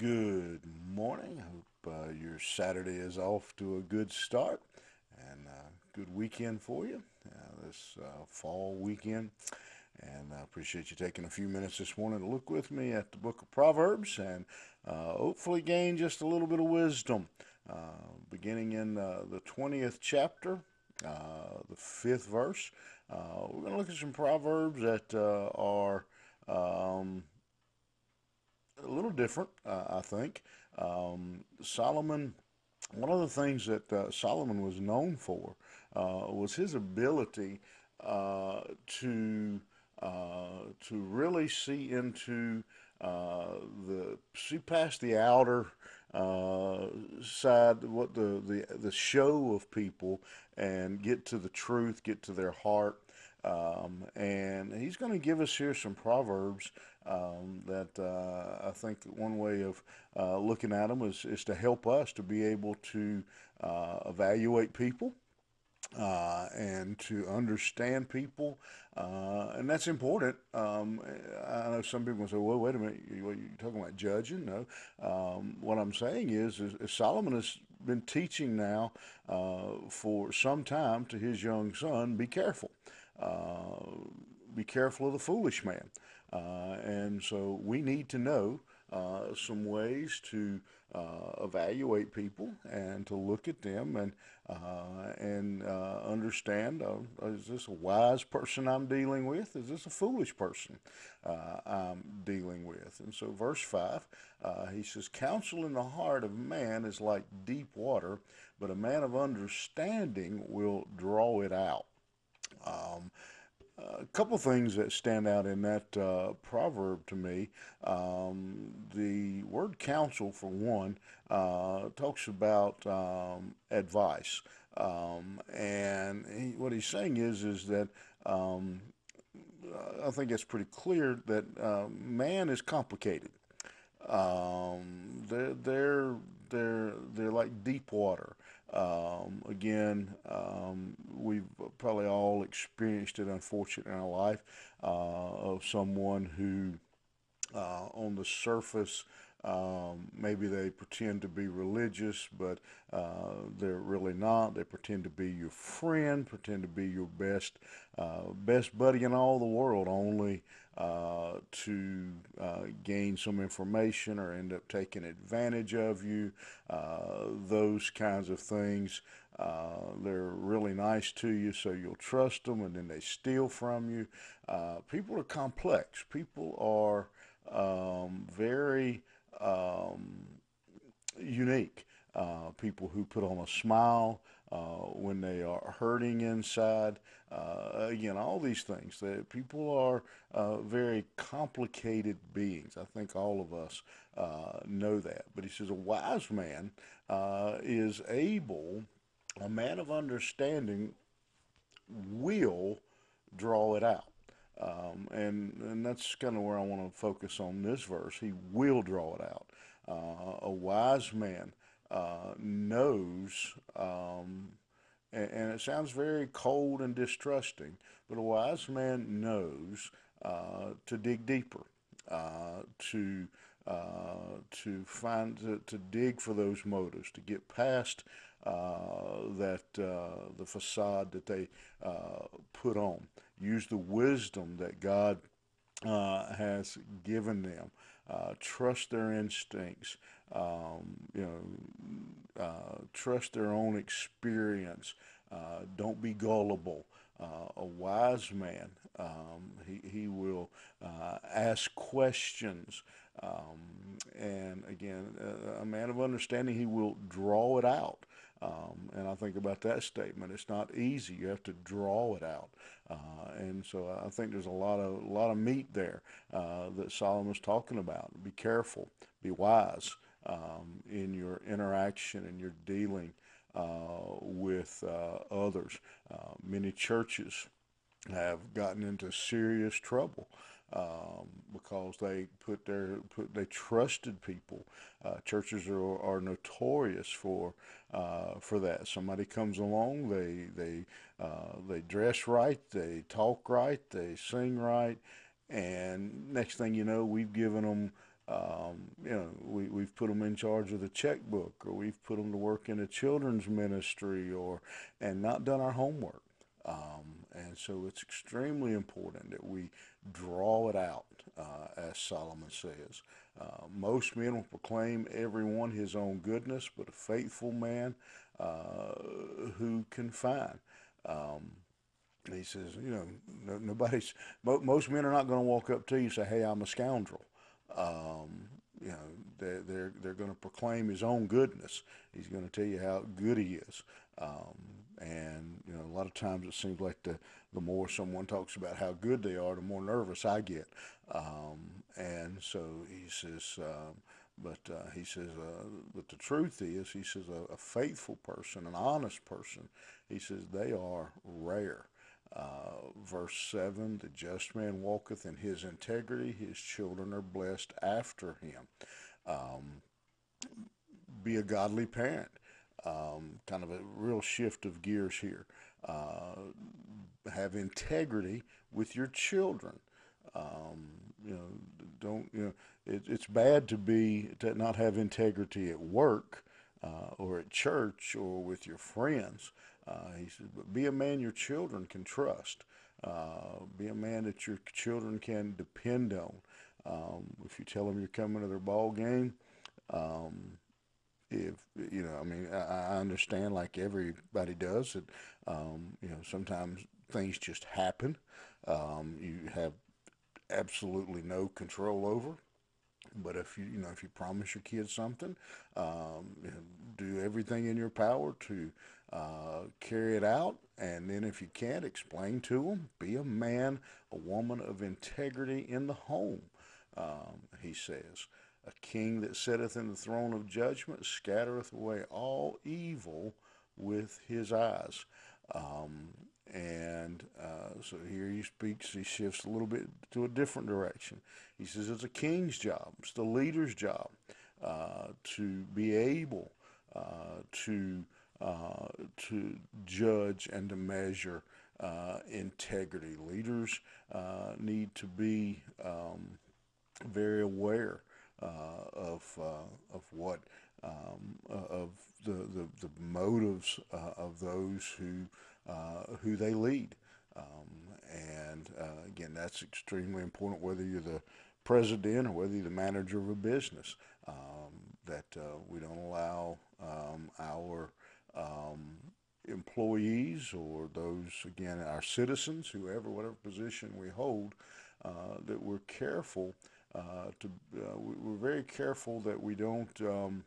Good morning. I hope uh, your Saturday is off to a good start and uh, good weekend for you uh, this uh, fall weekend. And I appreciate you taking a few minutes this morning to look with me at the book of Proverbs and uh, hopefully gain just a little bit of wisdom. Beginning in the 20th chapter, the fifth verse, we're going to look at some Proverbs that are. Um, a little different, uh, I think. Um, Solomon, one of the things that uh, Solomon was known for uh, was his ability uh, to uh, to really see into uh, the see past the outer side, what the, the the show of people, and get to the truth, get to their heart. Um, and he's going to give us here some proverbs um, that uh, I think one way of uh, looking at them is, is to help us to be able to uh, evaluate people. Uh, and to understand people, uh, and that's important. Um, I know some people say, "Well, wait a minute, you, are you talking about judging?" No. Um, what I'm saying is, is, is, Solomon has been teaching now uh, for some time to his young son, "Be careful, be careful of the foolish man." Uh, and so we need to know uh, some ways to uh, evaluate people and to look at them and uh, and uh, understand uh, is this a wise person I'm dealing with? Is this a foolish person I'm dealing with? And so, verse 5, he says, Counsel in the heart of man is like deep water, but a man of understanding will draw it out. Um, a couple things that stand out in that uh, proverb to me. Um, the word counsel, for one, uh, talks about um, advice, um, and he, what he's saying is is that um, I think it's pretty clear that uh, man is complicated. Um, they're they're they're they're like deep water. Um, again, um, we've probably all experienced it, unfortunately, in our life uh, of someone who, uh, on the surface, um, maybe they pretend to be religious, but uh, they're really not. They pretend to be your friend, pretend to be your best, uh, best buddy in all the world, only uh, to uh, gain some information or end up taking advantage of you. Uh, those kinds of things. Uh, they're really nice to you, so you'll trust them, and then they steal from you. people are complex. People are um, very um, unique. Uh, people who put on a smile uh, when they are hurting inside. Uh, again, all these things. That people are uh, very complicated beings. I think all of us uh, know that. But he says a wise man uh, is able, a man of understanding will draw it out. Um, and, and that's kind of where I want to focus on this verse. He will draw it out. Uh, a wise man uh, knows, um, and, and, it sounds very cold and distrusting, but a wise man knows uh, to dig deeper, uh, to uh, to find to, to, dig for those motives, to get past that the facade that they put on use the wisdom that God uh, has given them. Uh, trust their instincts. Um, you know, uh, trust their own experience. Uh, don't be gullible. Uh, a wise man, um, he, he will uh, ask questions. Um, and again, a man of understanding, he will draw it out. Um, and I think about that statement. It's not easy. You have to draw it out. Uh, and so I think there's a lot of a lot of meat there uh, that Solomon's talking about. Be careful. Be wise um, in your interaction and your dealing uh, with uh, others. Uh, many churches have gotten into serious trouble um, because they put their put they trusted people. Uh, churches are, are notorious for uh, for that. Somebody comes along, they they uh, they dress right, they talk right, they sing right, and next thing you know, we've given them Um, you know, we, we've put them in charge of the checkbook, or we've put them to work in a children's ministry, or and not done our homework. Um, and so it's extremely important that we draw it out, uh, as Solomon says. Uh, most men will proclaim everyone his own goodness, but a faithful man uh, who can find. Um, he says, you know, no, nobody's, mo- most men are not going to walk up to you and say, hey, I'm a scoundrel. Um, you know, they're, they're, they're going to proclaim his own goodness. He's going to tell you how good he is. Um, and, you know, a lot of times it seems like the, the more someone talks about how good they are, the more nervous I get. Um, and so he says, um, but uh, he says, uh, but the truth is, he says, a, a, faithful person, an honest person, he says, they are rare. Uh, verse 7 The just man walketh in his integrity, his children are blessed after him. Um, be a godly parent. Um, kind of a real shift of gears here. Uh, have integrity with your children. Um, you know, don't you know? It, it's bad to be to not have integrity at work uh, or at church or with your friends. Uh, he says, but be a man your children can trust. Uh, be a man that your children can depend on. Um, if you tell them you're coming to their ball game, um, if you know, I mean, I, I, understand like everybody does that. Um, you know, sometimes things just happen. Um, you have absolutely no control over. But if you you know if you promise your kids something, um, do everything in your power to uh, carry it out, and then if you can't, explain to them. Be a man, a woman of integrity in the home. Um, he says, a king that sitteth in the throne of judgment scattereth away all evil with his eyes. Um, and uh, so here he speaks, he shifts a little bit to a different direction. He says it's a king's job, it's the leader's job uh, to be able uh, to, uh, to judge and to measure uh, integrity. Leaders uh, need to be um, very aware of, of what um, of the, the, the motives of those who uh, who they lead. Um, and uh, again, that's extremely important whether you're the president or whether you're the manager of a business, um, that uh, we don't allow um, our um, employees or those, again, our citizens, whoever, whatever position we hold, uh, that we're careful uh, to, uh, we're very careful that we don't um,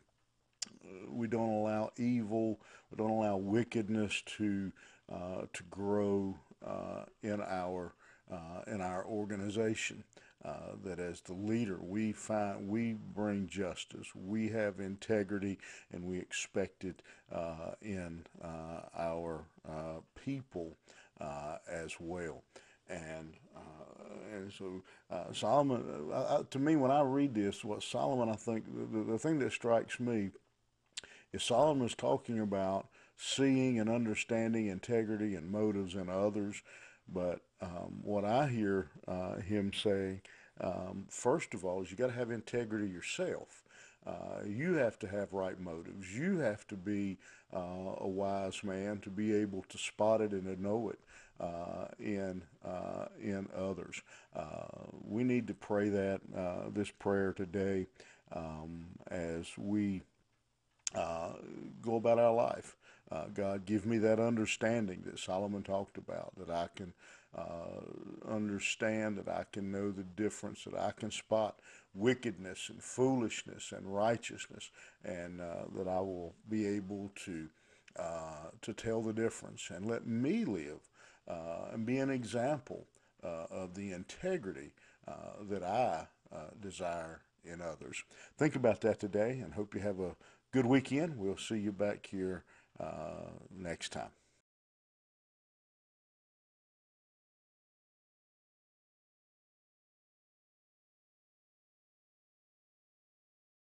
we don't allow evil, we don't allow wickedness to uh, to grow uh, in our uh, in our organization. Uh, that as the leader, we find we bring justice, we have integrity, and we expect it uh, in uh, our people as well. And and so Solomon, to me, when I read this, what Solomon, I think the, the thing that strikes me is Solomon is talking about seeing and understanding integrity and motives in others. But um, what I hear uh, him say, um, first of all, is you got to have integrity yourself. Uh, you have to have right motives. You have to be uh, a wise man to be able to spot it and to know it uh, in uh, in others. Uh, we need to pray that uh, this prayer today um, as we go about our life. Uh, God, give me that understanding that Solomon talked about, that I can uh, understand, that I can know the difference, that I can spot wickedness and foolishness and righteousness, and uh, that I will be able to uh, to tell the difference and let me live uh, and be an example uh, of the integrity that I desire in others. Think about that today, and hope you have a good weekend. We'll see you back here uh, next time.